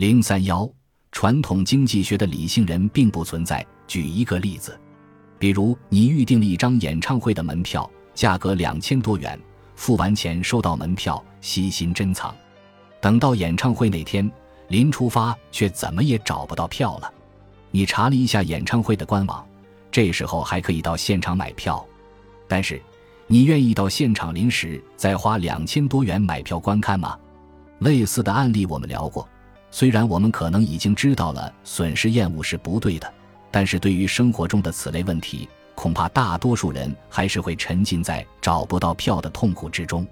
零三幺，传统经济学的理性人并不存在。举一个例子，比如你预定了一张演唱会的门票，价格两千多元，付完钱收到门票，悉心珍藏。等到演唱会那天，临出发却怎么也找不到票了。你查了一下演唱会的官网，这时候还可以到现场买票，但是你愿意到现场临时再花两千多元买票观看吗？类似的案例我们聊过。虽然我们可能已经知道了损失厌恶是不对的，但是对于生活中的此类问题，恐怕大多数人还是会沉浸在找不到票的痛苦之中。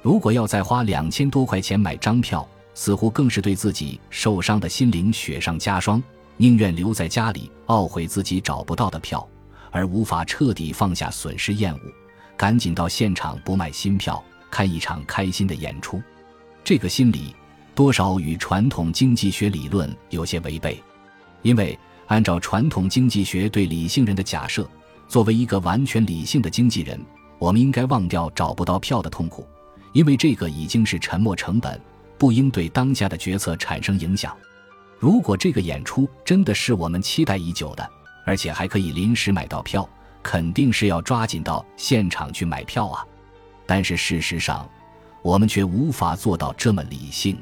如果要再花两千多块钱买张票，似乎更是对自己受伤的心灵雪上加霜。宁愿留在家里懊悔自己找不到的票，而无法彻底放下损失厌恶，赶紧到现场补买新票，看一场开心的演出。这个心理。多少与传统经济学理论有些违背，因为按照传统经济学对理性人的假设，作为一个完全理性的经纪人，我们应该忘掉找不到票的痛苦，因为这个已经是沉没成本，不应对当下的决策产生影响。如果这个演出真的是我们期待已久的，而且还可以临时买到票，肯定是要抓紧到现场去买票啊。但是事实上，我们却无法做到这么理性。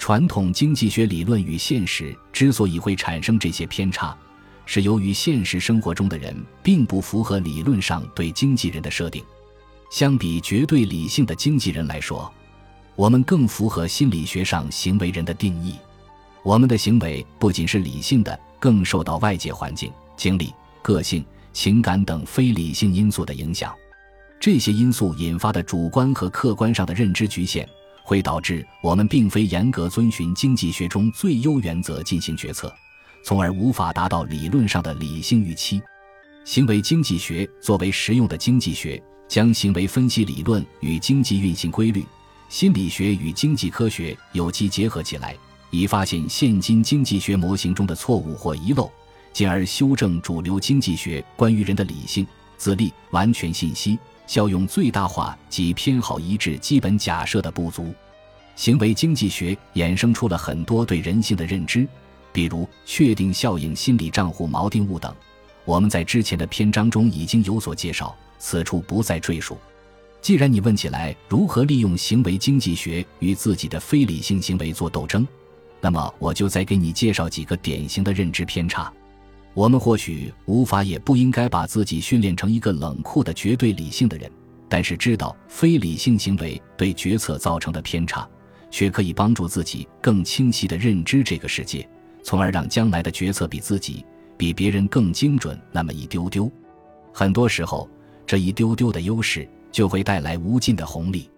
传统经济学理论与现实之所以会产生这些偏差，是由于现实生活中的人并不符合理论上对经纪人的设定。相比绝对理性的经纪人来说，我们更符合心理学上行为人的定义。我们的行为不仅是理性的，更受到外界环境、经历、个性、情感等非理性因素的影响。这些因素引发的主观和客观上的认知局限。会导致我们并非严格遵循经济学中最优原则进行决策，从而无法达到理论上的理性预期。行为经济学作为实用的经济学，将行为分析理论与经济运行规律、心理学与经济科学有机结合起来，以发现现今经济学模型中的错误或遗漏，进而修正主流经济学关于人的理性、自立、完全信息。效用最大化及偏好一致基本假设的不足，行为经济学衍生出了很多对人性的认知，比如确定效应、心理账户、锚定物等。我们在之前的篇章中已经有所介绍，此处不再赘述。既然你问起来如何利用行为经济学与自己的非理性行为做斗争，那么我就再给你介绍几个典型的认知偏差。我们或许无法也不应该把自己训练成一个冷酷的绝对理性的人，但是知道非理性行为对决策造成的偏差，却可以帮助自己更清晰地认知这个世界，从而让将来的决策比自己、比别人更精准那么一丢丢。很多时候，这一丢丢的优势就会带来无尽的红利。